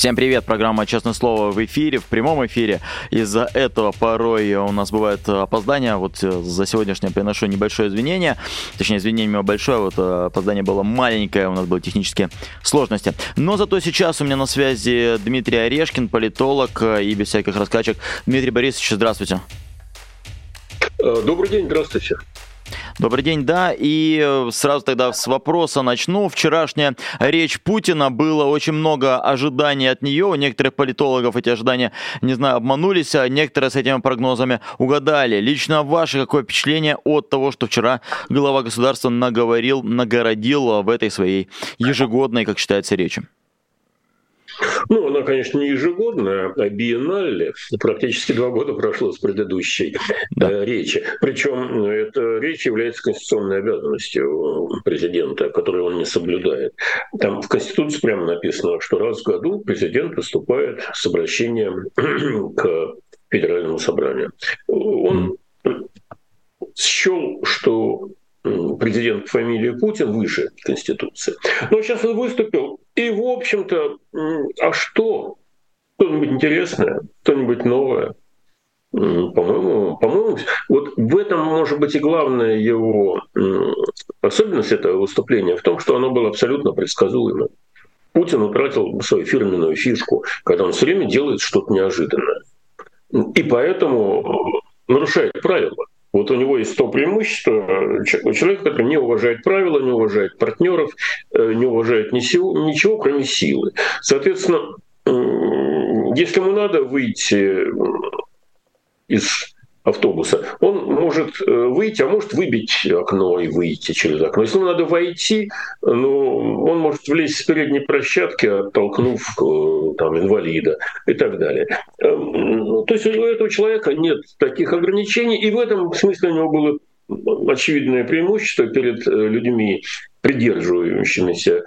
Всем привет, программа «Честное слово» в эфире, в прямом эфире. Из-за этого порой у нас бывает опоздание. Вот э, за сегодняшнее приношу небольшое извинение. Точнее, извинение мое большое, вот э, опоздание было маленькое, у нас были технические сложности. Но зато сейчас у меня на связи Дмитрий Орешкин, политолог э, и без всяких раскачек. Дмитрий Борисович, здравствуйте. Добрый день, здравствуйте. Добрый день, да, и э, сразу тогда с вопроса начну. Вчерашняя речь Путина, было очень много ожиданий от нее, у некоторых политологов эти ожидания, не знаю, обманулись, а некоторые с этими прогнозами угадали. Лично ваше какое впечатление от того, что вчера глава государства наговорил, нагородил в этой своей ежегодной, как считается, речи? Ну, она, конечно, не ежегодная, а биеннале. Практически два года прошло с предыдущей да. э, речи. Причем эта речь является конституционной обязанностью президента, которую он не соблюдает. Там в Конституции прямо написано, что раз в году президент выступает с обращением к Федеральному собранию. Он счел, что президент фамилии Путин выше Конституции. Но сейчас он выступил, и, в общем-то, а что? Что-нибудь интересное, что-нибудь новое? По-моему, по-моему, вот в этом может быть и главная его особенность этого выступления в том, что оно было абсолютно предсказуемо. Путин утратил свою фирменную фишку, когда он все время делает что-то неожиданное. И поэтому нарушает правила. Вот у него есть то преимущество у человека, который не уважает правила, не уважает партнеров, э, не уважает ничего, кроме силы. Соответственно, если ему надо выйти из автобуса, он может э, выйти, а может выбить окно и выйти через окно. Если ему надо войти, ну, он может влезть с передней площадки, оттолкнув э, там, инвалида и так далее. Эм, ну, то есть у этого человека нет таких ограничений, и в этом смысле у него было очевидное преимущество перед э, людьми, придерживающимися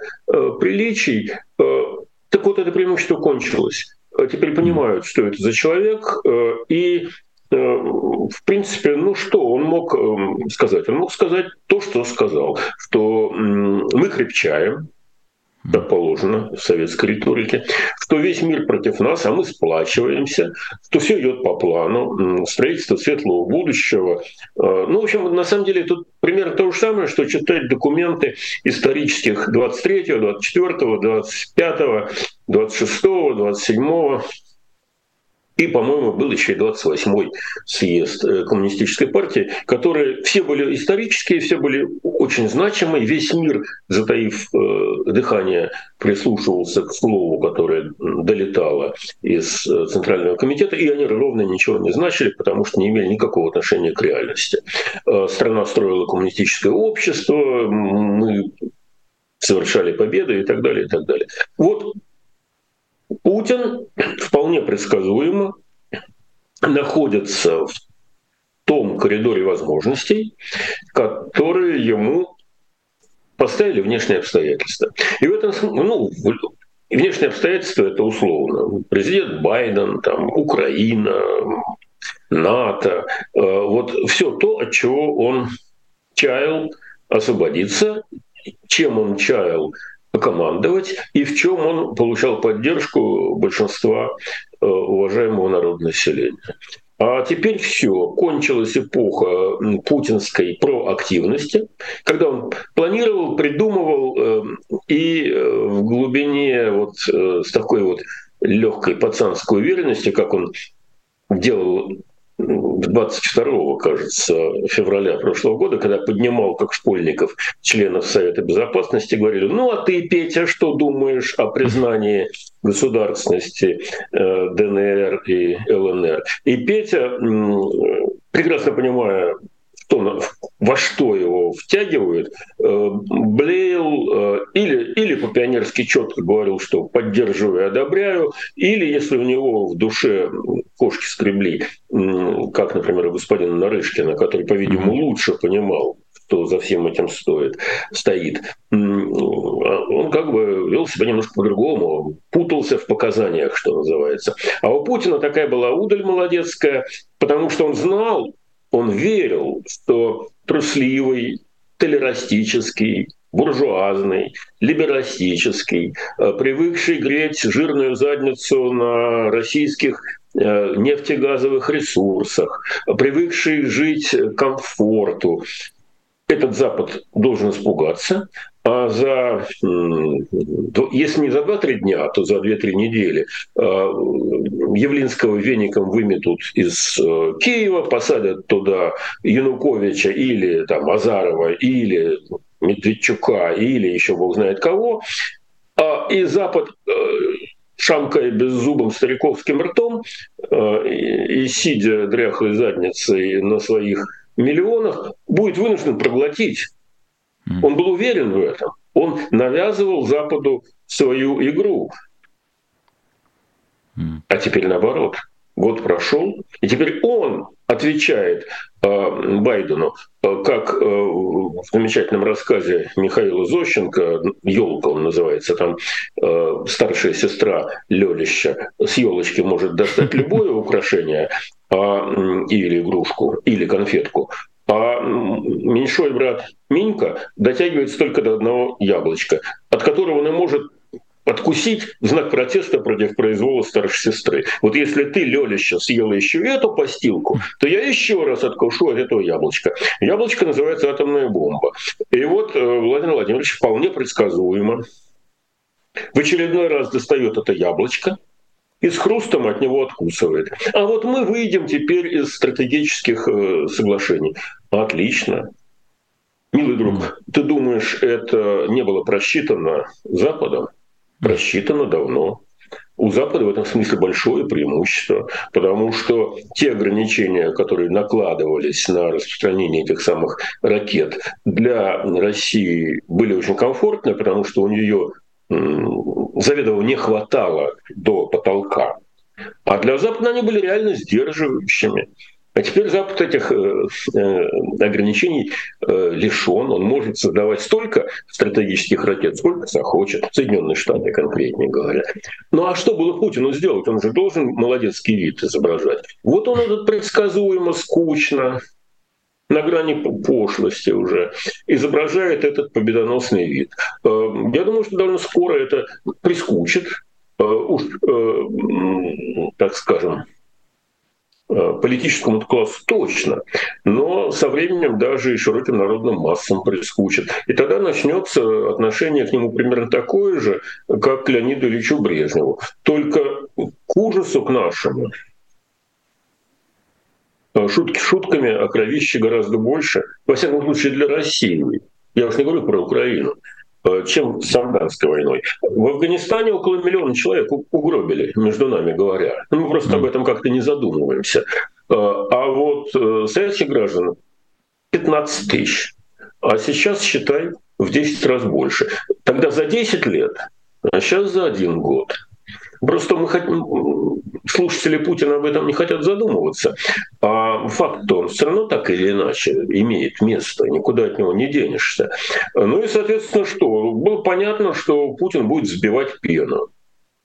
приличий. Так вот, это преимущество кончилось. Теперь понимают, что это за человек, и в принципе, ну что он мог эм, сказать? Он мог сказать то, что сказал, что мы крепчаем, как положено в советской риторике, что весь мир против нас, а мы сплачиваемся, что все идет по плану, строительство светлого будущего. Э, ну, в общем, на самом деле тут примерно то же самое, что читать документы исторических 23, 24, 25, 26, 27 и, по-моему, был еще и 28-й съезд э, коммунистической партии, которые все были исторические, все были очень значимые. Весь мир, затаив э, дыхание, прислушивался к слову, которое долетало из э, Центрального комитета, и они ровно ничего не значили, потому что не имели никакого отношения к реальности. Страна строила коммунистическое общество, мы совершали победы и так далее, и так далее. Вот Путин вполне предсказуемо находится в том коридоре возможностей, которые ему поставили внешние обстоятельства. И в этом ну, внешние обстоятельства это условно. Президент Байден, там, Украина, НАТО, э, вот все то, от чего он чаял освободиться, чем он чаял командовать, и в чем он получал поддержку большинства э, уважаемого народного населения. А теперь все, кончилась эпоха путинской проактивности, когда он планировал, придумывал э, и э, в глубине вот с такой вот легкой пацанской уверенностью, как он делал 22 кажется, февраля прошлого года, когда поднимал как школьников членов Совета Безопасности, говорили, ну а ты, Петя, что думаешь о признании государственности э, ДНР и ЛНР? И Петя, прекрасно понимая что, во что его втягивают, э, блеял э, или, или по-пионерски четко говорил, что поддерживаю и одобряю, или если у него в душе кошки скребли, как, например, у господина Нарышкина, который, по-видимому, лучше понимал, что за всем этим стоит, стоит. Он как бы вел себя немножко по-другому, путал запутался в показаниях, что называется. А у Путина такая была удаль молодецкая, потому что он знал, он верил, что трусливый, толерастический, буржуазный, либерастический, э, привыкший греть жирную задницу на российских э, нефтегазовых ресурсах, привыкший жить комфорту. Этот Запад должен испугаться, а за, если не за 2-3 дня, то за 2-3 недели э, Явлинского веником выметут из Киева, посадят туда Януковича или там, Азарова, или Медведчука или еще бог знает кого, а, и Запад э, шамкая беззубым стариковским ртом э, и сидя дряхлой задницей на своих миллионах, будет вынужден проглотить. Он был уверен в этом. Он навязывал Западу свою игру. А теперь наоборот. Год прошел, и теперь он отвечает э, Байдену, э, как э, в замечательном рассказе Михаила Зощенко, «Елка» он называется, там э, старшая сестра Лёлища с елочки может достать любое украшение а, или игрушку, или конфетку, меньшой брат Минька дотягивается только до одного яблочка, от которого он и может откусить в знак протеста против произвола старшей сестры. Вот если ты, Лёлища, съела еще эту постилку, то я еще раз откушу от этого яблочка. Яблочко называется атомная бомба. И вот э, Владимир Владимирович вполне предсказуемо в очередной раз достает это яблочко, и с хрустом от него откусывает. А вот мы выйдем теперь из стратегических э, соглашений. Отлично. Милый друг, ты думаешь, это не было просчитано Западом? просчитано давно. У Запада в этом смысле большое преимущество, потому что те ограничения, которые накладывались на распространение этих самых ракет, для России были очень комфортны, потому что у нее заведомо не хватало до потолка. А для Запада они были реально сдерживающими. А теперь Запад этих э, э, ограничений э, лишен. Он может создавать столько стратегических ракет, сколько захочет. Соединенные Штаты, конкретнее говоря. Ну а что было Путину сделать? Он же должен молодецкий вид изображать. Вот он этот предсказуемо, скучно, на грани пошлости уже, изображает этот победоносный вид. Я думаю, что довольно скоро это прискучит, уж, так скажем, политическому классу точно, но со временем даже и широким народным массам прискучит. И тогда начнется отношение к нему примерно такое же, как к Леониду Ильичу Брежневу. Только к ужасу к нашему. Э, шутки шутками, а кровище гораздо больше. Во всяком случае, для России. Я уж не говорю про Украину. Э, чем с Афганской войной. В Афганистане около миллиона человек угробили, между нами говоря. Мы просто об этом как-то не задумываемся. Э, а вот э, советских граждан 15 тысяч. А сейчас, считай, в 10 раз больше. Тогда за 10 лет, а сейчас за один год. Просто мы хотим, слушатели Путина об этом не хотят задумываться. А факт-то он все равно так или иначе имеет место, никуда от него не денешься. Ну и, соответственно, что? Было понятно, что Путин будет сбивать пену.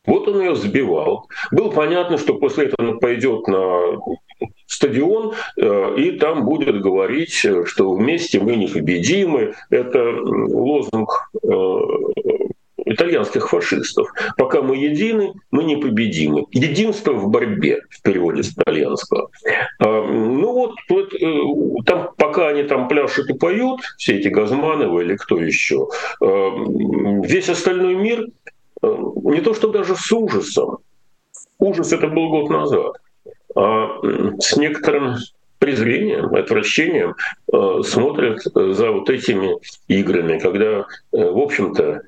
Вот он ее сбивал. Было понятно, что после этого он пойдет на стадион э, и там будет говорить, что вместе мы непобедимы. Это лозунг э, итальянских фашистов. Пока мы едины, мы непобедимы. Единство в борьбе, в переводе с итальянского. А, ну вот, вот э, там, пока они там пляшут и поют, все эти Газмановы или кто еще, э, весь остальной мир э, не то что даже с ужасом, ужас это был год назад, а с некоторым презрением, отвращением э, смотрят за вот этими играми, когда, э, в общем-то,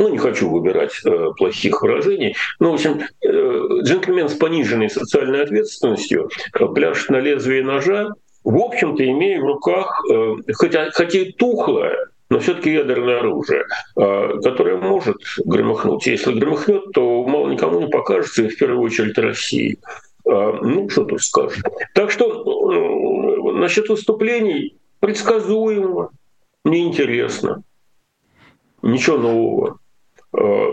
ну, не хочу выбирать э, плохих выражений, но, в общем, э, джентльмен с пониженной социальной ответственностью э, пляшет на лезвие ножа, в общем-то, имея в руках, э, хотя, хотя и тухлое, но все-таки ядерное оружие, э, которое может громыхнуть. Если громыхнет, то мало никому не покажется, и в первую очередь России. Э, ну, что тут скажешь. Так что э, насчет выступлений предсказуемо, неинтересно. Ничего нового. Э,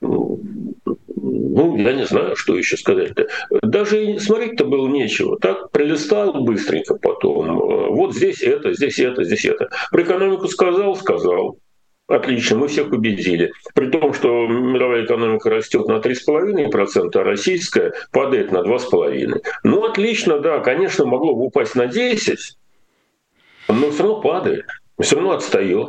ну, я не знаю, что еще сказать-то. Даже смотреть-то было нечего. Так пролистал быстренько потом. Вот здесь это, здесь это, здесь это. Про экономику сказал, сказал. Отлично, мы всех победили. При том, что мировая экономика растет на 3,5%, а российская падает на 2,5%. Ну, отлично, да, конечно, могло бы упасть на 10%, но все равно падает, все равно отстает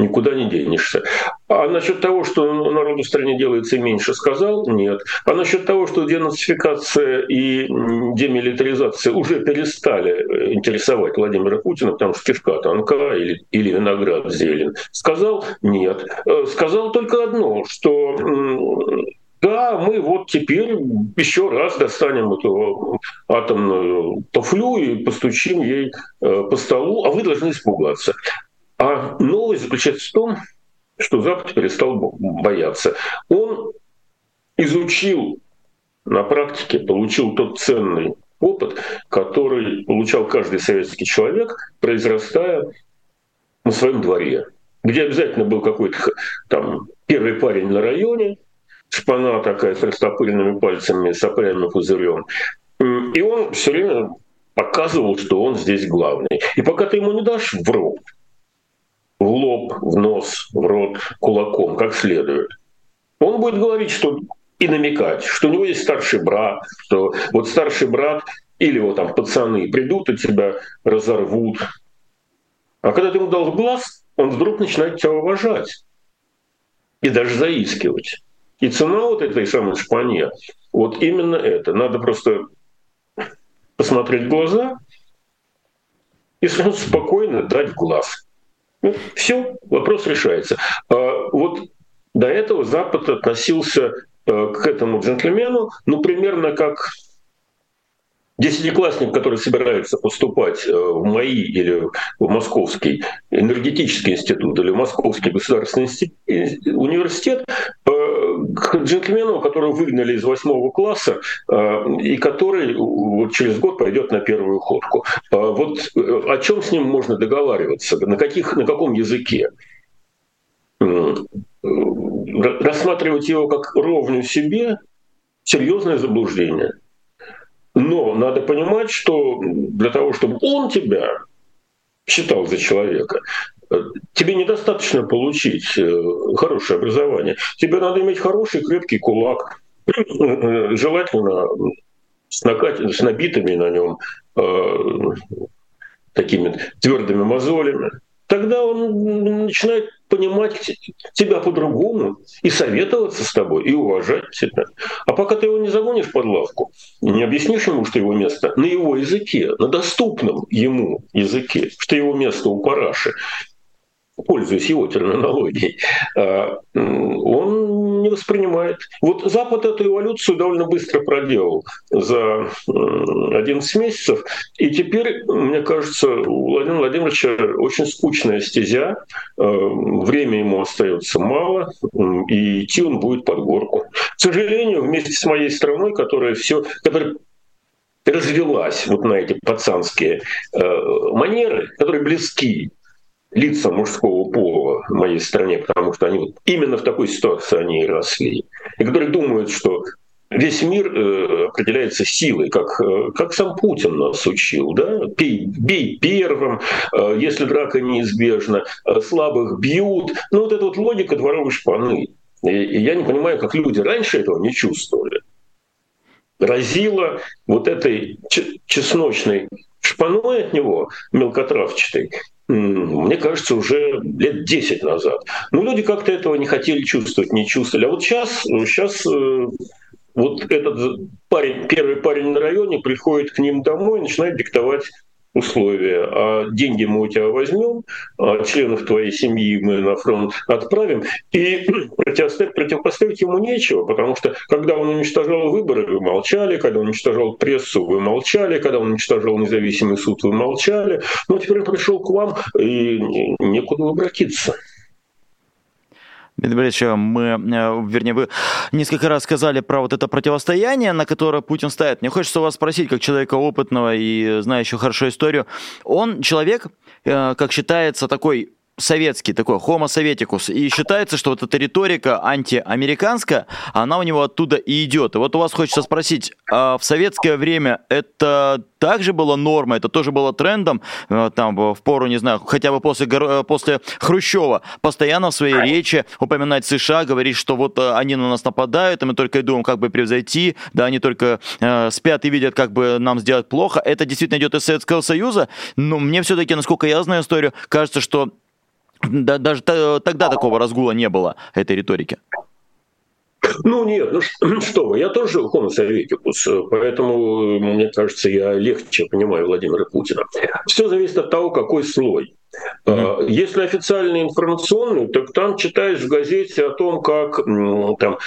никуда не денешься. А насчет того, что народу в стране делается меньше, сказал? Нет. А насчет того, что денацификация и демилитаризация уже перестали интересовать Владимира Путина, потому что кишка тонка или, или виноград зелен, сказал? Нет. Э, сказал только одно, что да, мы вот теперь еще раз достанем эту атомную туфлю и постучим ей э, по столу, а вы должны испугаться. А новость заключается в том, что Запад перестал бояться. Он изучил на практике, получил тот ценный опыт, который получал каждый советский человек, произрастая на своем дворе, где обязательно был какой-то там первый парень на районе, шпана такая с растопыренными пальцами, с опрямым пузырем. И он все время показывал, что он здесь главный. И пока ты ему не дашь в рот, в лоб, в нос, в рот кулаком, как следует. Он будет говорить, что и намекать, что у него есть старший брат, что вот старший брат или вот там пацаны придут и тебя разорвут. А когда ты ему дал глаз, он вдруг начинает тебя уважать и даже заискивать. И цена вот этой самой шпане, вот именно это. Надо просто посмотреть в глаза и спокойно дать глаз. Ну, все, вопрос решается. А, вот до этого Запад относился э, к этому джентльмену, ну, примерно как десятиклассник, который собирается поступать э, в МАИ или в Московский энергетический институт или в Московский государственный университет, э, к джентльмену, которого выгнали из восьмого класса, и который через год пойдет на первую ходку. Вот о чем с ним можно договариваться? На, каких, на каком языке? Рассматривать его как ровню себе – серьезное заблуждение. Но надо понимать, что для того, чтобы он тебя считал за человека, тебе недостаточно получить э, хорошее образование. Тебе надо иметь хороший крепкий кулак, желательно с, накат... с набитыми на нем э, такими твердыми мозолями. Тогда он начинает понимать тебя по-другому и советоваться с тобой, и уважать тебя. А пока ты его не загонишь под лавку, не объяснишь ему, что его место на его языке, на доступном ему языке, что его место у параши, пользуясь его терминологией, а, он воспринимает. Вот Запад эту эволюцию довольно быстро проделал за 11 месяцев, и теперь, мне кажется, у Владимира Владимировича очень скучная стезя, а, время ему остается мало, и идти он будет под горку. К сожалению, вместе с моей страной, которая все, которая развелась вот на эти пацанские э, манеры, которые близки лица мужского пола в моей стране, потому что они вот именно в такой ситуации они и росли, и которые думают, что весь мир э, определяется силой, как, э, как сам Путин нас учил. Да? Бей, бей первым, э, если драка неизбежна, э, слабых бьют. Ну вот эта вот логика дворовой шпаны. И, и я не понимаю, как люди раньше этого не чувствовали. Разило вот этой чесночной шпаной от него, мелкотравчатой, мне кажется, уже лет 10 назад. Но люди как-то этого не хотели чувствовать, не чувствовали. А вот сейчас, сейчас э, вот этот парень, первый парень на районе приходит к ним домой и начинает диктовать условия. А деньги мы у тебя возьмем, а членов твоей семьи мы на фронт отправим. И противоставить, противопоставить ему нечего, потому что когда он уничтожал выборы, вы молчали, когда он уничтожал прессу, вы молчали, когда он уничтожал независимый суд, вы молчали. Но теперь он пришел к вам, и некуда обратиться. Дмитрий мы, э, вернее, вы несколько раз сказали про вот это противостояние, на которое Путин ставит. Мне хочется вас спросить, как человека опытного и знающего хорошо историю. Он человек, э, как считается, такой советский, такой homo советикус. И считается, что вот эта риторика антиамериканская, она у него оттуда и идет. И вот у вас хочется спросить, а в советское время это также было нормой, это тоже было трендом, э, там, в пору, не знаю, хотя бы после, э, после Хрущева, постоянно в своей речи упоминать США, говорить, что вот э, они на нас нападают, и мы только и думаем, как бы превзойти, да, они только э, спят и видят, как бы нам сделать плохо. Это действительно идет из Советского Союза, но мне все-таки, насколько я знаю историю, кажется, что да, даже тогда такого разгула не было, этой риторики. Ну нет, ну что вы, я тоже homo советикус, поэтому, мне кажется, я легче понимаю Владимира Путина. Все зависит от того, какой слой. Mm-hmm. Если официальный информационный, так там читаешь в газете о том, как там,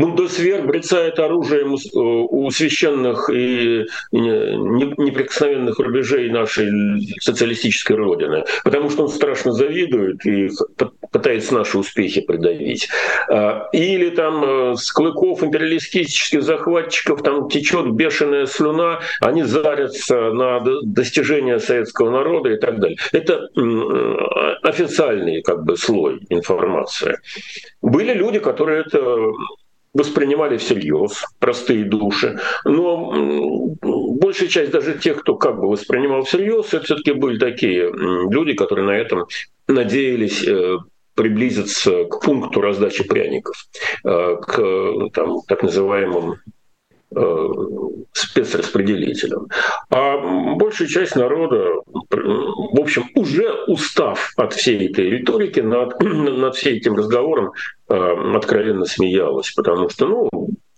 Бундесвер брецает оружием э, у священных и неприкосновенных рубежей нашей социалистической родины, потому что он страшно завидует и пытается наши успехи придавить. А, или там э, с клыков империалистических захватчиков там течет бешеная слюна, они зарятся на достижения советского народа и так далее. Это официальный как бы слой информации. Были люди, которые это воспринимали всерьез, простые души. Но большая часть даже тех, кто как бы воспринимал всерьез, это все-таки были такие люди, которые на этом надеялись э, приблизиться к пункту раздачи пряников, э, к там, так называемым Э, спецраспределителем. А большая часть народа, в общем, уже устав от всей этой риторики, над, над всем этим разговором э, откровенно смеялась, потому что, ну,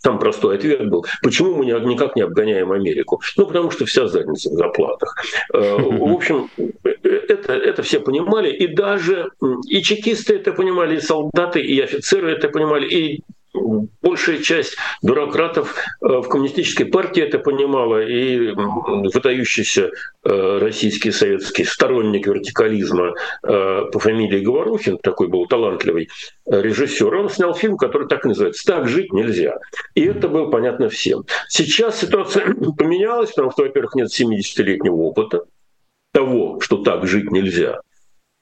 там простой ответ был, почему мы никак не обгоняем Америку? Ну, потому что вся задница в заплатах. Э, в общем, это, это все понимали, и даже и чекисты это понимали, и солдаты, и офицеры это понимали, и большая часть бюрократов э, в коммунистической партии это понимала, и выдающийся э, российский советский сторонник вертикализма э, по фамилии Говорухин, такой был талантливый режиссер, он снял фильм, который так и называется «Так жить нельзя». И это было понятно всем. Сейчас ситуация поменялась, потому что, во-первых, нет 70-летнего опыта того, что так жить нельзя –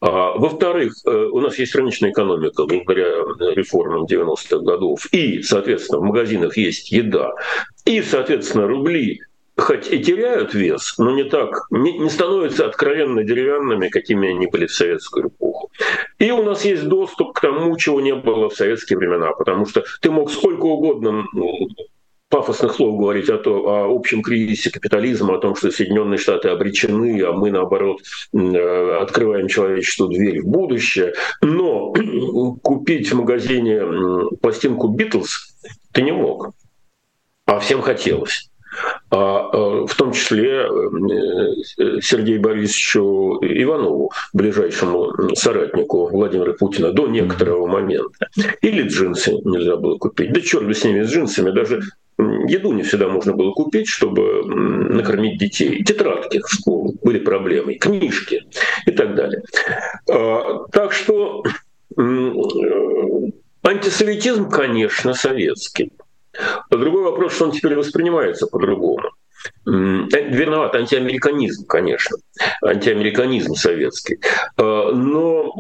во-вторых, э, у нас есть рыночная экономика благодаря реформам 90-х годов, и, соответственно, в магазинах есть еда, и, соответственно, рубли хоть и теряют вес, но не так, не, не становятся откровенно деревянными, какими они были в советскую эпоху. И у нас есть доступ к тому, чего не было в советские времена, потому что ты мог сколько угодно пафосных слов говорить о, то, о общем кризисе капитализма, о том, что Соединенные Штаты обречены, а мы, наоборот, э, открываем человечеству дверь в будущее. Но купить в магазине пластинку «Битлз» ты не мог, а всем хотелось. А, э, в том числе э, Сергею Борисовичу Иванову, ближайшему соратнику Владимира Путина, до некоторого момента. Или джинсы нельзя было купить. Да черт бы с ними, с джинсами. Даже еду не всегда можно было купить, чтобы накормить детей. Тетрадки в школу были проблемой, книжки и так далее. А, так что антисоветизм, конечно, советский. Другой вопрос, что он теперь воспринимается по-другому. Виноват антиамериканизм, конечно, антиамериканизм советский. А, но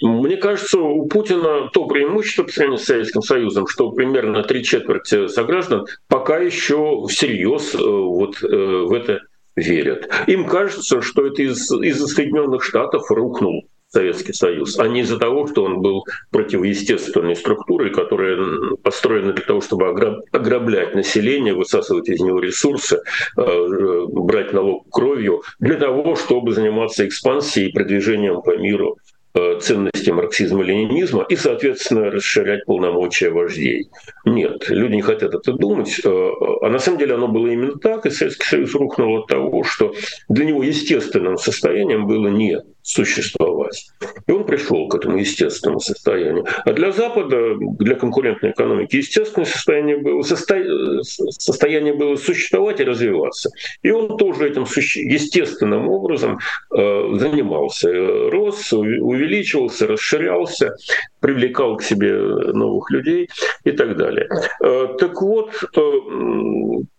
мне кажется, у Путина то преимущество по сравнению с Советским Союзом, что примерно три четверти сограждан пока еще всерьез э, вот э, в это верят. Им кажется, что это из, из Соединенных Штатов рухнул Советский Союз, а не из-за того, что он был противоестественной структурой, которая построена для того, чтобы ограблять население, высасывать из него ресурсы, э, брать налог кровью, для того, чтобы заниматься экспансией и продвижением по миру Э, ценности марксизма-ленинизма и, соответственно, расширять полномочия вождей. Нет, люди не хотят это думать. Э, а на самом деле оно было именно так, и Советский Союз рухнул от того, что для него естественным состоянием было не существовать. И он пришел к этому естественному состоянию. А для Запада, для конкурентной экономики, естественное состояние было, состо... состояние было существовать и развиваться. И он тоже этим естественным образом э, занимался. Рос, увеличивался, расширялся, привлекал к себе новых людей и так далее. Э, так вот, э,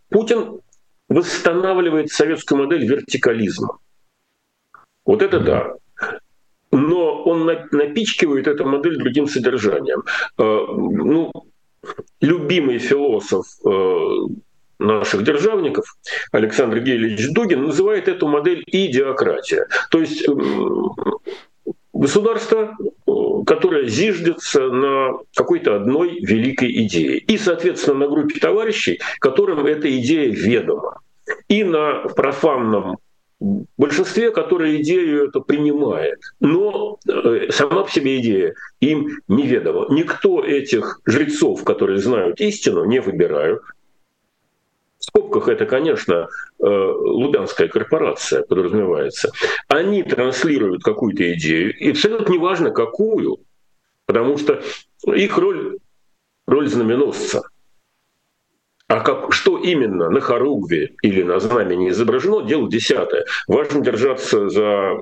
Путин восстанавливает советскую модель вертикализма. Вот это да. Но он напичкивает эту модель другим содержанием. Ну, любимый философ наших державников, Александр Геевич Дугин, называет эту модель идиократия. То есть государство, которое зиждется на какой-то одной великой идее. И, соответственно, на группе товарищей, которым эта идея ведома. И на профанном большинстве, которое идею это принимает. Но э, сама по себе идея им неведома. Никто этих жрецов, которые знают истину, не выбирают. В скобках это, конечно, э, Лубянская корпорация подразумевается. Они транслируют какую-то идею, и абсолютно неважно какую, потому что их роль, роль знаменосца. А как, что именно на хоругве или на знамени изображено, дело десятое. Важно держаться за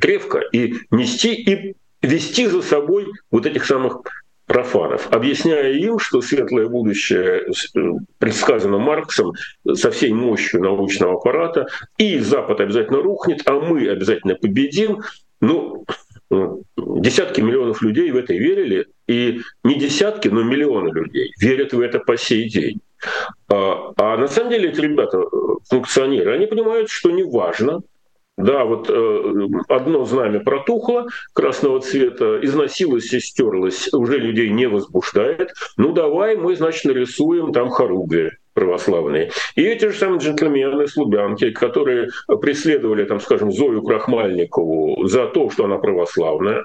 крепко и нести и вести за собой вот этих самых профанов, объясняя им, что светлое будущее э, предсказано Марксом со всей мощью научного аппарата, и Запад обязательно рухнет, а мы обязательно победим. Ну, десятки миллионов людей в это верили, и не десятки, но миллионы людей верят в это по сей день. А, а на самом деле эти ребята, э, функционеры, они понимают, что не важно, да, вот э, одно знамя протухло красного цвета, износилось и стерлось, уже людей не возбуждает. Ну давай мы, значит, нарисуем там хоругви православные. И эти же самые джентльмены с Лубянки, которые преследовали, там, скажем, Зою Крахмальникову за то, что она православная,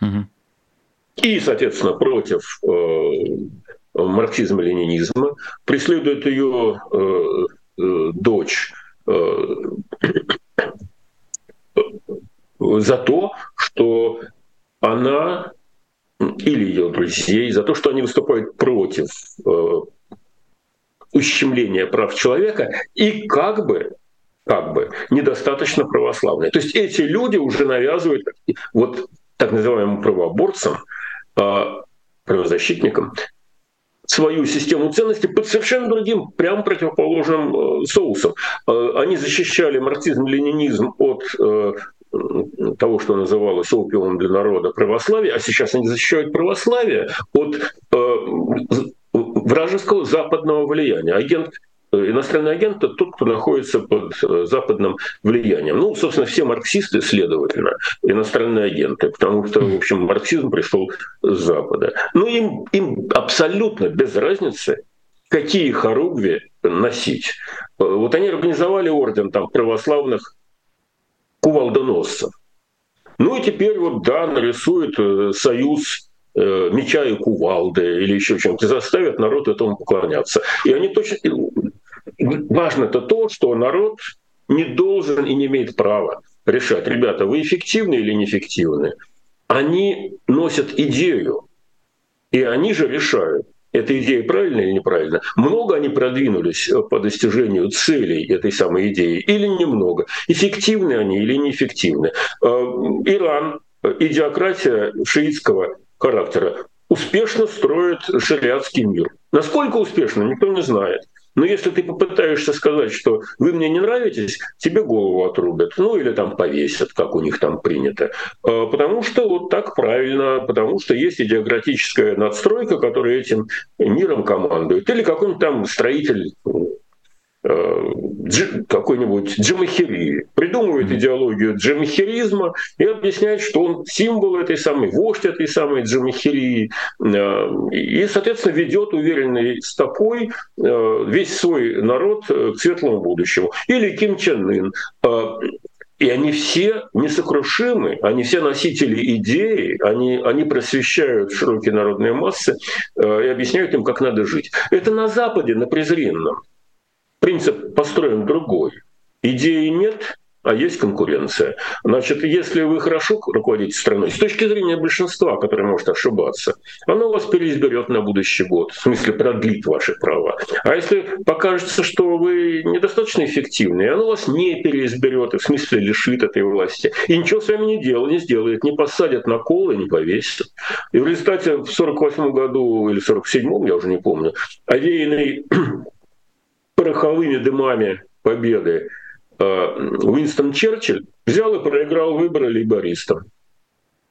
угу. и, соответственно, против э, марксизма-ленинизма, преследует ее э, э, дочь э, за то, что она или ее друзей, за то, что они выступают против э, ущемления прав человека и как бы как бы недостаточно православные. То есть эти люди уже навязывают вот так называемым правооборцам, э, правозащитникам свою систему ценностей под совершенно другим, прям противоположным э, соусом. Э, они защищали марксизм-ленинизм от э, того, что называлось опиумом для народа православия, а сейчас они защищают православие от вражеского западного влияния. Агент иностранный агент — это тот, кто находится под э, западным влиянием. Ну, собственно, все марксисты, следовательно, иностранные агенты, потому что, в общем, марксизм пришел с Запада. Ну, им, им абсолютно без разницы, какие хоругви носить. Э, вот они организовали орден там православных кувалдоносцев. Ну и теперь вот, да, нарисует э, союз меча и кувалды или еще чем-то, заставят народ этому поклоняться. И они точно важно это то, что народ не должен и не имеет права решать, ребята, вы эффективны или неэффективны. Они носят идею, и они же решают, эта идея правильная или неправильно. Много они продвинулись по достижению целей этой самой идеи или немного. Эффективны они или неэффективны. Э, Иран, идиократия шиитского характера, успешно строит шариатский мир. Насколько успешно, никто не знает. Но если ты попытаешься сказать, что вы мне не нравитесь, тебе голову отрубят, ну или там повесят, как у них там принято. А, потому что вот так правильно, потому что есть идеографическая надстройка, которая этим миром командует. Или какой-нибудь там строитель какой-нибудь джамахири, придумывает идеологию джамахиризма и объясняет, что он символ этой самой, вождь этой самой джамахирии, э, и, соответственно, ведет уверенной стопой э, весь свой народ к светлому будущему. Или Ким Чен Ын. И они все несокрушимы, они все носители идеи, они, они просвещают широкие народные массы и объясняют им, как надо жить. Это на Западе, на презренном принцип построен другой. Идеи нет, а есть конкуренция. Значит, если вы хорошо руководите страной, с точки зрения большинства, которое может ошибаться, оно вас переизберет на будущий год, в смысле продлит ваши права. А если покажется, что вы недостаточно эффективны, оно вас не переизберет, в смысле лишит этой власти. И ничего с вами не делает, не сделает, не посадят на кол и не повесят. И в результате в 48 году или 47 я уже не помню, овеянный пороховыми дымами победы э, Уинстон Черчилль взял и проиграл выборы лейбористам.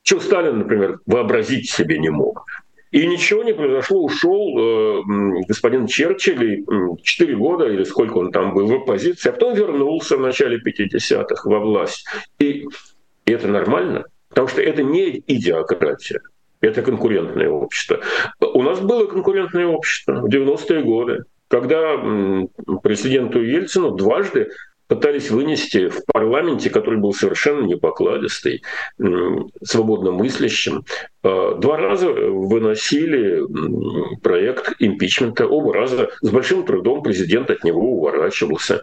Чего Сталин, например, вообразить себе не мог. И ничего не произошло, ушел э, господин Черчилль, четыре года или сколько он там был в оппозиции, а потом вернулся в начале 50-х во власть. И, и это нормально, потому что это не идиократия, это конкурентное общество. У нас было конкурентное общество в 90-е годы, когда президенту Ельцину дважды пытались вынести в парламенте, который был совершенно непокладистый, свободно мыслящим. А, два раза выносили проект импичмента, оба раза с большим трудом президент от него уворачивался.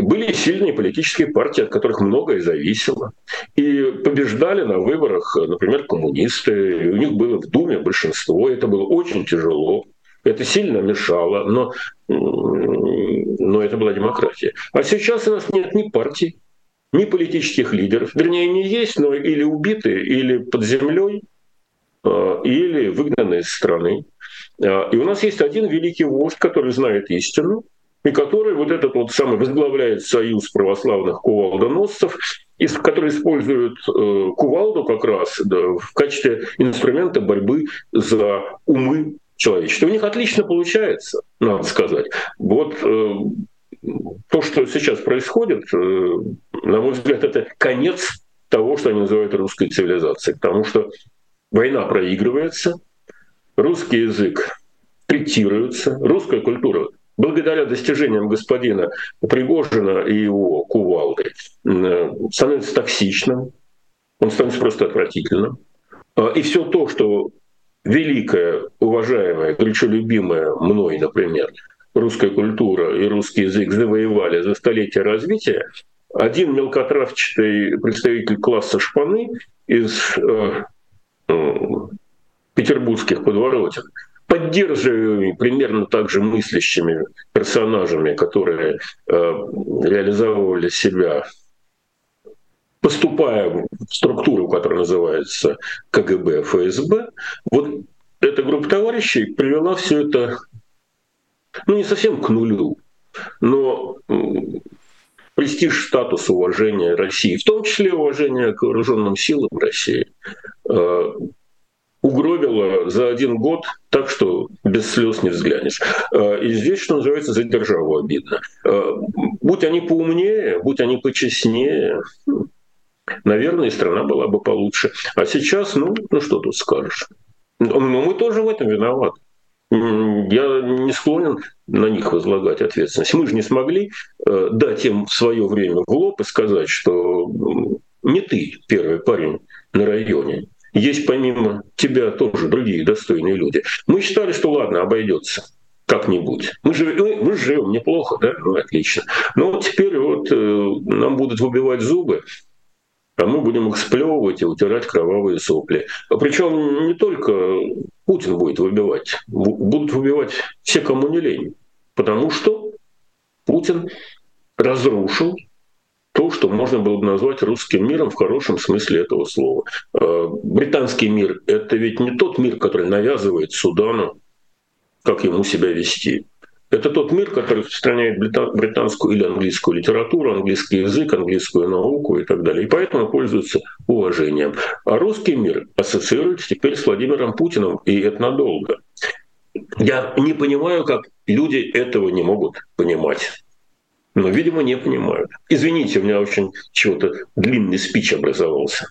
Были сильные политические партии, от которых многое зависело. И побеждали на выборах, например, коммунисты. У них было в Думе большинство. Это было очень тяжело. Это сильно мешало, но, но это была демократия. А сейчас у нас нет ни партий, ни политических лидеров. Вернее, не есть, но или убиты, или под землей, а, или выгнаны из страны. А, и у нас есть один великий вождь, который знает истину, и который вот этот вот самый возглавляет союз православных кувалдоносцев, который использует э, кувалду как раз да, в качестве инструмента борьбы за умы человечества. У них отлично получается, надо сказать. Вот э, то, что сейчас происходит, э, на мой взгляд, это конец того, что они называют русской цивилизацией. Потому что война проигрывается, русский язык третируется, русская культура благодаря достижениям господина Пригожина и его кувалды э, становится токсичным, он становится просто отвратительным. И все то, что великая, уважаемая, горячо любимая мной, например, русская культура и русский язык завоевали за столетия развития, один мелкотравчатый представитель класса шпаны из э, э, петербургских подворотен, поддерживаемый примерно так же мыслящими персонажами, которые э, реализовывали себя поступая в структуру, которая называется КГБ, ФСБ, вот эта группа товарищей привела все это, ну не совсем к нулю, но престиж, статус, уважение России, в том числе уважение к вооруженным силам России, э, угробила за один год так, что без слез не взглянешь. Э, и здесь, что называется, за державу обидно. Э, будь они поумнее, будь они почестнее, наверное, и страна была бы получше. А сейчас, ну, ну что тут скажешь? Но мы тоже в этом виноваты. Я не склонен на них возлагать ответственность. Мы же не смогли э, дать им в свое время в лоб и сказать, что не ты первый парень на районе. Есть помимо тебя тоже другие достойные люди. Мы считали, что ладно, обойдется как-нибудь. Мы, живем, мы живем неплохо, да, ну, отлично. Но теперь вот э, нам будут выбивать зубы, а мы будем их сплевывать и утирать кровавые сопли. А Причем не только Путин будет выбивать, будут выбивать все, кому не лень. Потому что Путин разрушил то, что можно было бы назвать русским миром в хорошем смысле этого слова. А, британский мир — это ведь не тот мир, который навязывает Судану, как ему себя вести. Это тот мир, который распространяет британскую или английскую литературу, английский язык, английскую науку и так далее. И поэтому пользуется уважением. А русский мир ассоциируется теперь с Владимиром Путиным, и это надолго. Я не понимаю, как люди этого не могут понимать. Но, видимо, не понимают. Извините, у меня очень чего-то длинный спич образовался.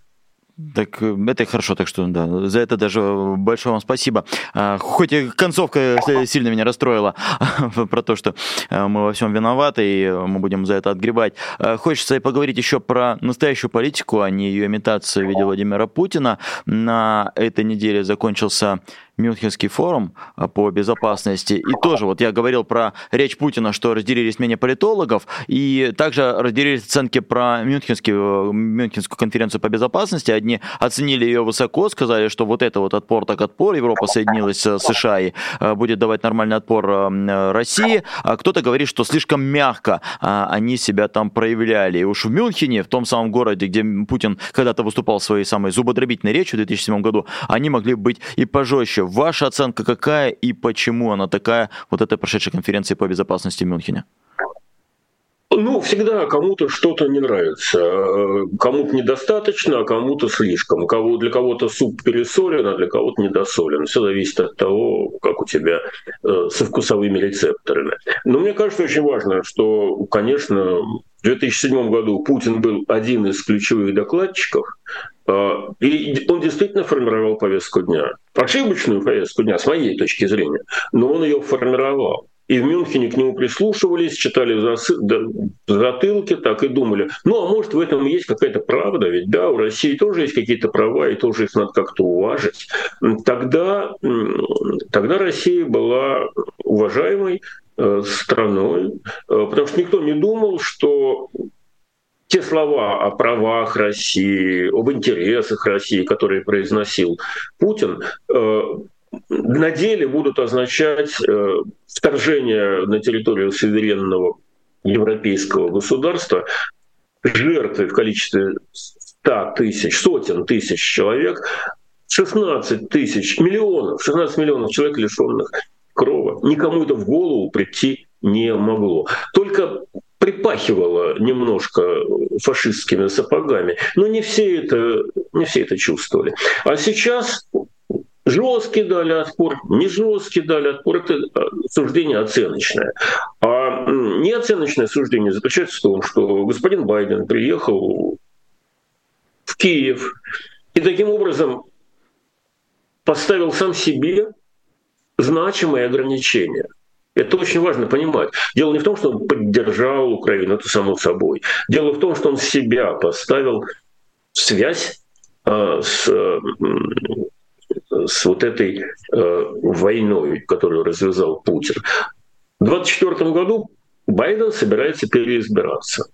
Так э, это хорошо, так что да, за это даже большое вам спасибо. А, хоть и концовка сильно меня расстроила про то, что э, мы во всем виноваты, и мы будем за это отгребать. А, хочется поговорить еще про настоящую политику, а не ее имитацию в виде Владимира Путина. На этой неделе закончился Мюнхенский форум а, по безопасности. И тоже, вот я говорил про речь Путина, что разделились мнения политологов, и также разделились оценки про Мюнхенский, э, Мюнхенскую конференцию по безопасности. Одни оценили ее высоко, сказали, что вот это вот отпор так отпор, Европа соединилась с США и э, будет давать нормальный отпор э, России. А кто-то говорит, что слишком мягко а, они себя там проявляли. И уж в Мюнхене, в том самом городе, где Путин когда-то выступал своей самой зубодробительной речью в 2007 году, они могли быть и пожестче. Ваша оценка какая и почему она такая, вот этой прошедшей конференции по безопасности в Мюнхене? Ну, всегда кому-то что-то не нравится. Э, кому-то недостаточно, а кому-то слишком. Кого, для кого-то суп пересолен, а для кого-то недосолен. Все зависит от того, как у тебя э, со вкусовыми рецепторами. Но мне кажется очень важно, что, конечно, в 2007 году Путин был один из ключевых докладчиков, и он действительно формировал повестку дня. Ошибочную повестку дня, с моей точки зрения, но он ее формировал. И в Мюнхене к нему прислушивались, читали затылки, так и думали, ну а может в этом есть какая-то правда, ведь да, у России тоже есть какие-то права, и тоже их надо как-то уважить. Тогда, тогда Россия была уважаемой э, страной, э, потому что никто не думал, что те слова о правах России, об интересах России, которые произносил Путин, э, на деле будут означать э, вторжение на территорию суверенного европейского государства, жертвы в количестве 100 тысяч, сотен тысяч человек, 16 тысяч, миллионов, 16 миллионов человек, лишенных крова. Никому это в голову прийти не могло. Только припахивало немножко фашистскими сапогами, но не все это, не все это чувствовали. А сейчас Жесткий дали отпор, не жесткий дали отпор. Это э, суждение оценочное. А неоценочное суждение заключается в том, что господин Байден приехал в Киев и таким образом поставил сам себе значимые ограничения. Это очень важно понимать. Дело не в том, что он поддержал Украину, это само собой. Дело в том, что он себя поставил в связь э, с с вот этой э, войной, которую развязал Путин. В 2024 году Байден собирается переизбираться.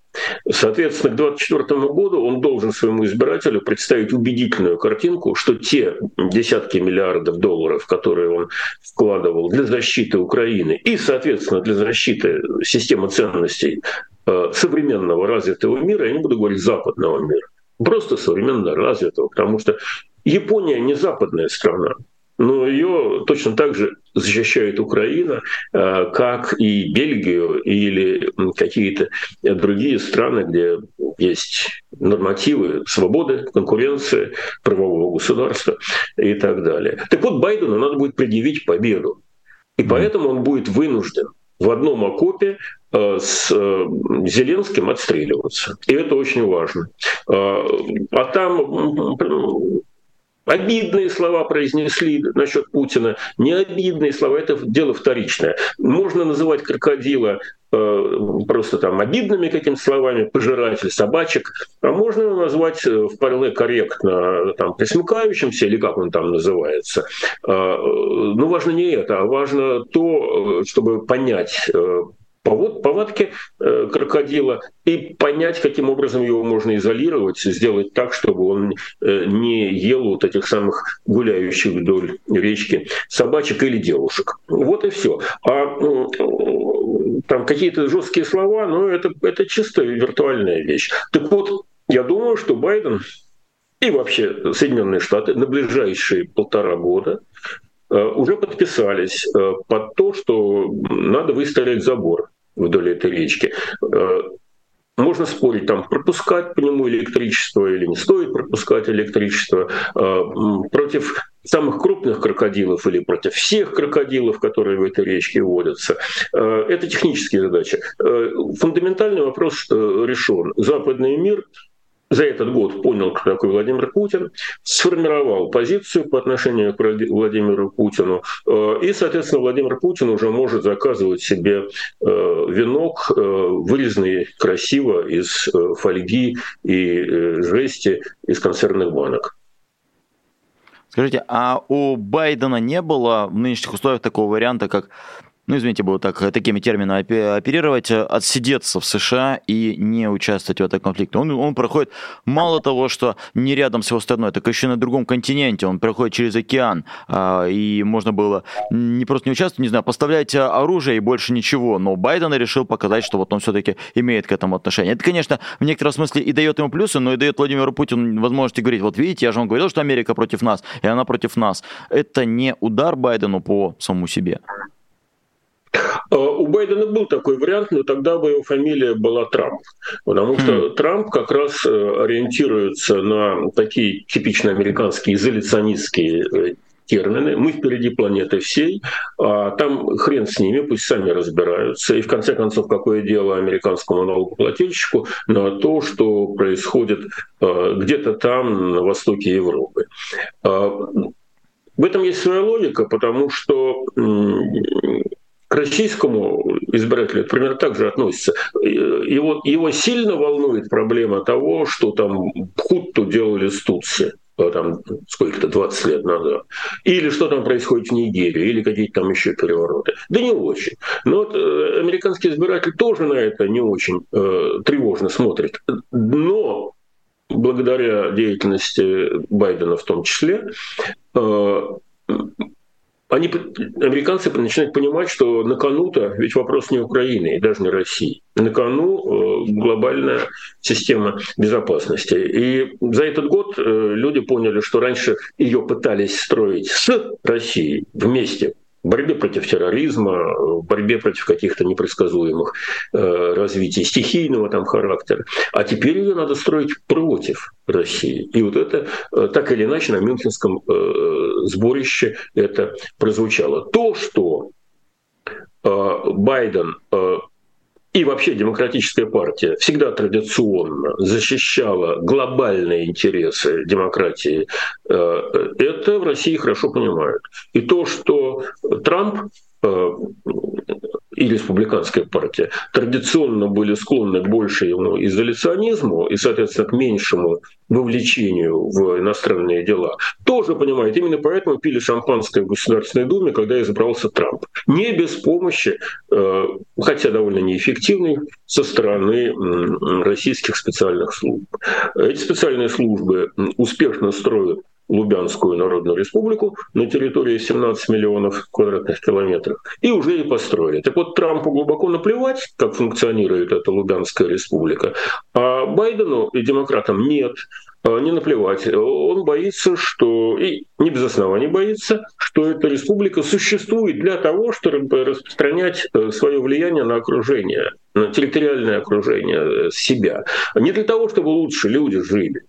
Соответственно, к 2024 году он должен своему избирателю представить убедительную картинку, что те десятки миллиардов долларов, которые он вкладывал для защиты Украины и, соответственно, для защиты системы ценностей э, современного развитого мира, я не буду говорить западного мира, просто современно развитого, потому что Япония не западная страна, но ее точно так же защищает Украина, э, как и Бельгию или какие-то другие страны, где есть нормативы свободы, конкуренции, правового государства и так далее. Так вот, Байдену надо будет предъявить победу. И поэтому он будет вынужден в одном окопе э, с э, Зеленским отстреливаться. И это очень важно. А там Обидные слова произнесли насчет Путина, не обидные слова, это дело вторичное. Можно называть крокодила э, просто там обидными какими-то словами, пожиратель собачек, а можно назвать э, вполне корректно там, присмыкающимся, или как он там называется. Э, но важно не это, а важно то, э, чтобы понять повадки э, крокодила и понять, каким образом его можно изолировать, сделать так, чтобы он э, не ел вот этих самых гуляющих вдоль речки собачек или девушек. Вот и все. А там какие-то жесткие слова, ну это, это чисто виртуальная вещь. Так вот, я думаю, что Байден и вообще Соединенные Штаты на ближайшие полтора года э, уже подписались под то, что надо выстроить забор вдоль этой речки. Э, можно спорить, там, пропускать по нему электричество или не стоит пропускать электричество. Э, против самых крупных крокодилов или против всех крокодилов, которые в этой речке водятся. Э, это технические задачи. Фундаментальный вопрос решен. Западный мир за этот год понял, кто такой Владимир Путин, сформировал позицию по отношению к Владимиру Путину, э, и, соответственно, Владимир Путин уже может заказывать себе э, венок, э, вырезанный красиво из фольги и жести из консервных банок. Скажите, а у Байдена не было в нынешних условиях такого варианта, как ну, извините, буду так, такими терминами оперировать, э, отсидеться в США и не участвовать в этом конфликте. Он, он проходит мало того, что не рядом с его страной, так еще на другом континенте, он проходит через океан, а, и можно было не просто не участвовать, не знаю, поставлять оружие и больше ничего, но Байден решил показать, что вот он все-таки имеет к этому отношение. Это, конечно, в некотором смысле и дает ему плюсы, но и дает Владимиру Путину возможность говорить, вот видите, я же вам говорил, что Америка против нас, и она против нас. Это не удар Байдену по самому себе. У Байдена был такой вариант, но тогда бы его фамилия была Трамп. Потому что mm. Трамп как раз ориентируется на такие типично американские изоляционистские термины. Мы впереди планеты всей, а там хрен с ними, пусть сами разбираются. И в конце концов, какое дело американскому налогоплательщику на то, что происходит э, где-то там, на востоке Европы. Э, в этом есть своя логика, потому что к российскому избирателю примерно так же относится. Его, его сильно волнует проблема того, что там Хутту делали с Турцией. Э, там сколько-то, 20 лет назад. Или что там происходит в Нигерии, или какие-то там еще перевороты. Да не очень. Но вот э, американский избиратель тоже на это не очень э, тревожно смотрит. Но благодаря деятельности Байдена в том числе, э, они, американцы начинают понимать, что на кону-то ведь вопрос не Украины и даже не России. На кону э, глобальная система безопасности. И за этот год э, люди поняли, что раньше ее пытались строить с Россией вместе, в борьбе против терроризма, в борьбе против каких-то непредсказуемых э, развитий стихийного там характера. А теперь ее надо строить против России. И вот это э, так или иначе на Мюнхенском э, сборище это прозвучало. То, что э, Байден э, и вообще демократическая партия всегда традиционно защищала глобальные интересы демократии, э, это в России хорошо понимают. И то, что Трамп э, и республиканская партия традиционно были склонны к большему изоляционизму и, соответственно, к меньшему вовлечению в иностранные дела, тоже понимает. Именно поэтому пили шампанское в Государственной Думе, когда избрался Трамп. Не без помощи, э, хотя довольно неэффективной, со стороны российских специальных служб. Эти специальные службы успешно строят Лубянскую Народную Республику на территории 17 миллионов квадратных километров, и уже и построили. Так вот, Трампу глубоко наплевать, как функционирует эта Лубянская республика, а Байдену и демократам нет, не наплевать. Он боится, что, и не без оснований боится, что эта республика существует для того, чтобы распространять э, свое влияние на окружение, на территориальное окружение э, себя. Не для того, чтобы лучше люди жили,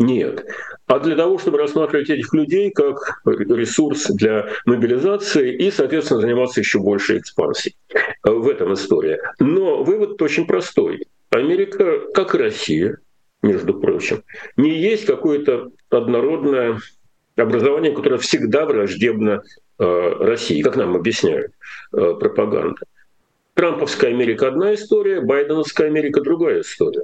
нет. А для того, чтобы рассматривать этих людей как ресурс для мобилизации и, соответственно, заниматься еще большей экспансией. В этом история. Но вывод очень простой. Америка, как и Россия, между прочим, не есть какое-то однородное образование, которое всегда враждебно э, России, как нам объясняют э, пропаганда. Трамповская Америка одна история, Байденовская Америка другая история.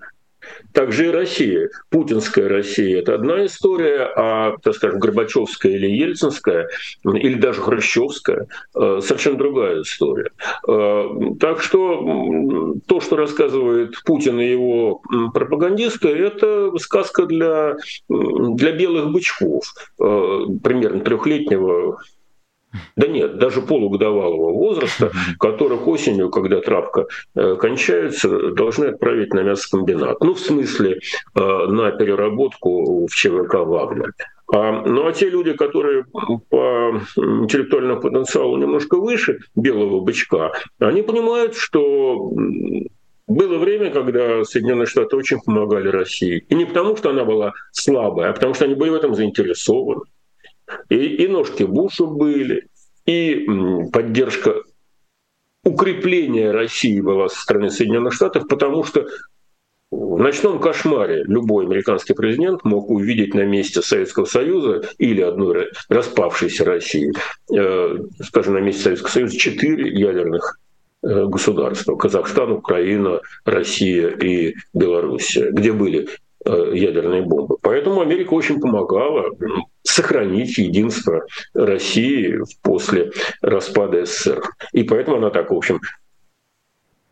Также и Россия. Путинская Россия – это одна история, а, так скажем, Горбачевская или Ельцинская, или даже Хрущевская э, – совершенно другая история. Э, так что то, что рассказывает Путин и его пропагандисты, это сказка для, для белых бычков, э, примерно трехлетнего да нет, даже полугодовалого возраста, которых осенью, когда травка э, кончается, должны отправить на мясокомбинат. Ну, в смысле, э, на переработку в ЧВК «Вагнер». А, ну а те люди, которые по интеллектуальному потенциалу немножко выше белого бычка, они понимают, что было время, когда Соединенные Штаты очень помогали России. И не потому, что она была слабая, а потому что они были в этом заинтересованы. И, и ножки Буша были, и поддержка укрепления России была со стороны Соединенных Штатов, потому что в ночном кошмаре любой американский президент мог увидеть на месте Советского Союза или одной распавшейся России, э, скажем, на месте Советского Союза четыре ядерных э, государства. Казахстан, Украина, Россия и Белоруссия, где были Э, ядерные бомбы. Поэтому Америка очень помогала сохранить единство России после распада СССР. И поэтому она так, в общем,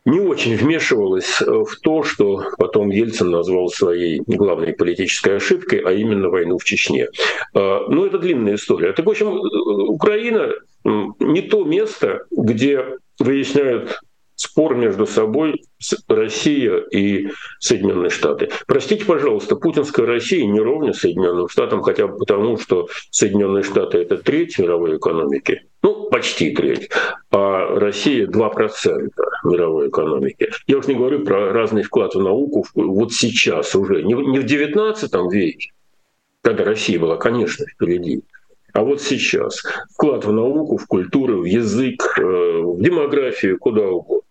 не очень вмешивалась в то, что потом Ельцин назвал своей главной политической ошибкой, а именно войну в Чечне. Э, ну, это длинная история. Так, в общем, Украина не то место, где выясняют спор между собой Россия и Соединенные Штаты. Простите, пожалуйста, путинская Россия не ровня Соединенным Штатам, хотя бы потому, что Соединенные Штаты это треть мировой экономики, ну, почти треть, а Россия 2% мировой экономики. Я уж не говорю про разный вклад в науку вот сейчас уже, не в 19 веке, когда Россия была, конечно, впереди, а вот сейчас вклад в науку, в культуру, в язык, э, в демографию, куда угодно.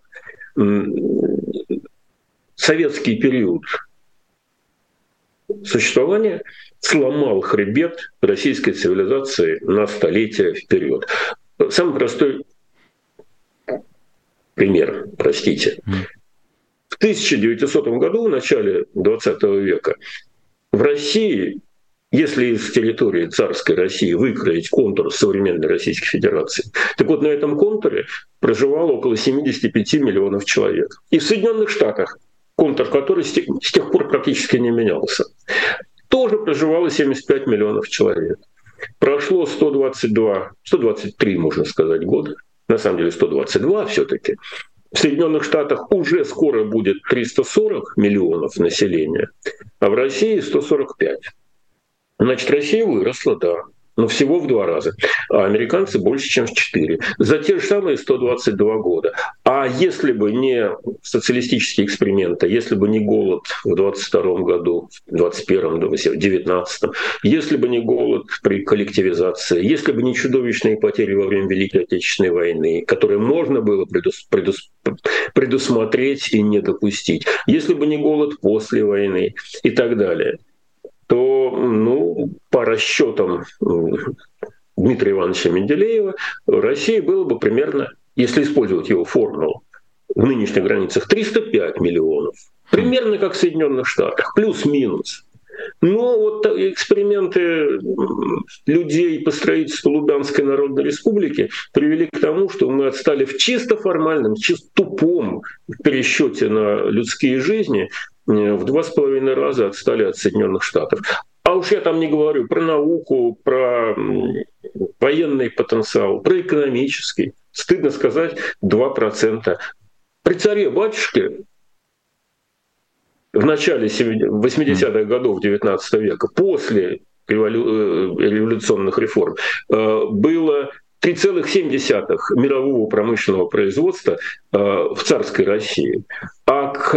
Советский период существования сломал хребет российской цивилизации на столетия вперед. Самый простой пример, простите. В 1900 году, в начале 20 века, в России если из территории царской России выкроить контур современной Российской Федерации, так вот на этом контуре проживало около 75 миллионов человек. И в Соединенных Штатах, контур который с тех, пор практически не менялся, тоже проживало 75 миллионов человек. Прошло 122, 123, можно сказать, года, на самом деле 122 все-таки. В Соединенных Штатах уже скоро будет 340 миллионов населения, а в России 145. Значит, Россия выросла, да, но всего в два раза. А американцы больше, чем в четыре. За те же самые 122 года. А если бы не социалистические эксперименты, если бы не голод в 22 году, в 21 в 19 если бы не голод при коллективизации, если бы не чудовищные потери во время Великой Отечественной войны, которые можно было предус, предус, предусмотреть и не допустить, если бы не голод после войны и так далее – то, ну, по расчетам Дмитрия Ивановича Менделеева, России было бы примерно, если использовать его формулу, в нынешних границах 305 миллионов. Примерно как в Соединенных Штатах, плюс-минус. Но вот эксперименты людей по строительству Лубянской Народной Республики привели к тому, что мы отстали в чисто формальном, чисто тупом пересчете на людские жизни в два с половиной раза отстали от Соединенных Штатов. А уж я там не говорю про науку, про военный потенциал, про экономический. Стыдно сказать, 2%. При царе-батюшке в начале 80-х годов 19 века, после э, революционных реформ, э, было 3,7 мирового промышленного производства в царской России. А к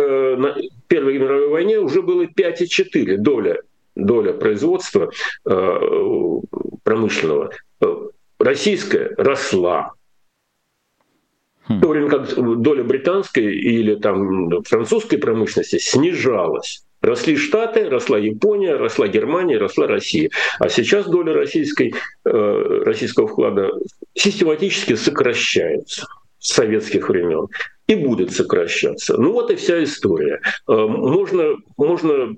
Первой мировой войне уже было 5,4 доля, доля производства э, промышленного. Российская росла. В то время как доля британской или там французской промышленности снижалась. Росли Штаты, росла Япония, росла Германия, росла Россия. А сейчас доля российской, э, российского вклада систематически сокращается с советских времен и будет сокращаться. Ну вот и вся история. Э, можно, можно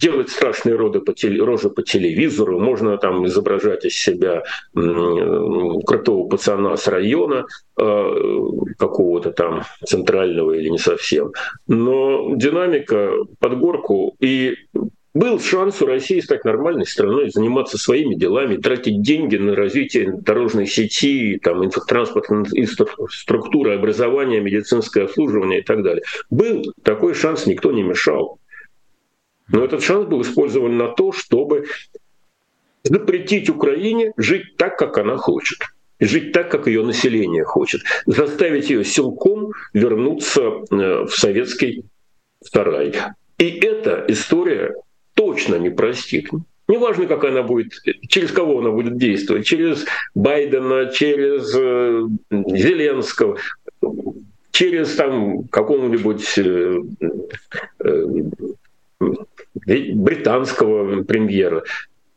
делать страшные роды по теле, рожи по телевизору, можно там изображать из себя крутого пацана с района, э, какого-то там центрального или не совсем. Но динамика под горку и был шанс у России стать нормальной страной, заниматься своими делами, тратить деньги на развитие дорожной сети, там, транспортной инфраструктуры, образования, медицинское обслуживание и так далее. Был такой шанс, никто не мешал. Но этот шанс был использован на то, чтобы запретить Украине жить так, как она хочет. Жить так, как ее население хочет. Заставить ее силком вернуться э, в советский сарай. И эта история точно не простит. Неважно, как она будет, через кого она будет действовать, через Байдена, через э, Зеленского, через там какого-нибудь э, э, британского премьера.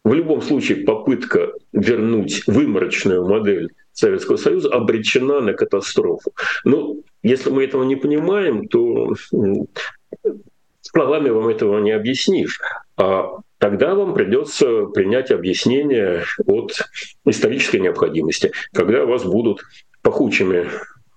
В любом случае попытка вернуть выморочную модель Советского Союза обречена на катастрофу. Но если мы этого не понимаем, то словами вам этого не объяснишь. А тогда вам придется принять объяснение от исторической необходимости, когда вас будут пахучими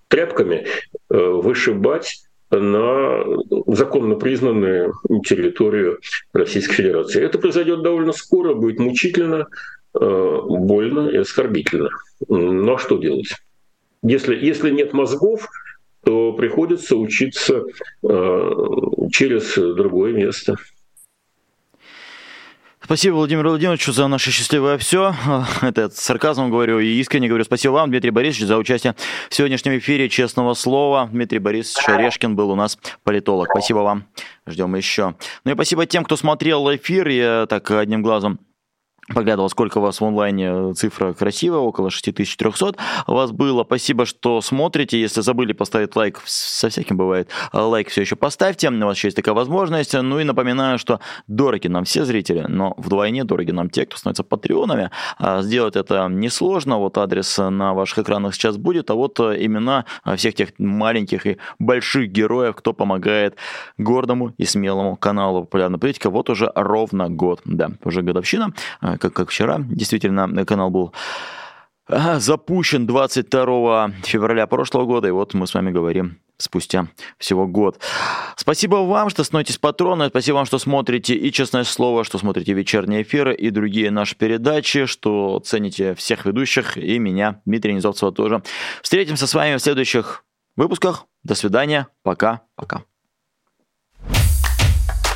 тряпками э, вышибать на законно признанную территорию Российской Федерации. Это произойдет довольно скоро, будет мучительно, э, больно и оскорбительно. Ну а что делать? Если, если нет мозгов, то приходится учиться э, через другое место. Спасибо, Владимир Владимирович, за наше счастливое все. Это с сарказмом говорю и искренне говорю спасибо вам, Дмитрий Борисович, за участие в сегодняшнем эфире «Честного слова». Дмитрий Борисович Орешкин был у нас политолог. Спасибо вам. Ждем еще. Ну и спасибо тем, кто смотрел эфир. Я так одним глазом Поглядывал, сколько у вас в онлайне цифра красивая, около 6300 у вас было. Спасибо, что смотрите. Если забыли поставить лайк, со всяким бывает, лайк все еще поставьте. У вас еще есть такая возможность. Ну и напоминаю, что дороги нам все зрители, но вдвойне дороги нам те, кто становится патреонами. А сделать это несложно. Вот адрес на ваших экранах сейчас будет, а вот имена всех тех маленьких и больших героев, кто помогает гордому и смелому каналу «Популярная политика». Вот уже ровно год, да, уже годовщина как, как вчера. Действительно, канал был запущен 22 февраля прошлого года, и вот мы с вами говорим спустя всего год. Спасибо вам, что становитесь патроны, спасибо вам, что смотрите и «Честное слово», что смотрите вечерние эфиры и другие наши передачи, что цените всех ведущих и меня, Дмитрия Низовцева тоже. Встретимся с вами в следующих выпусках. До свидания. Пока-пока.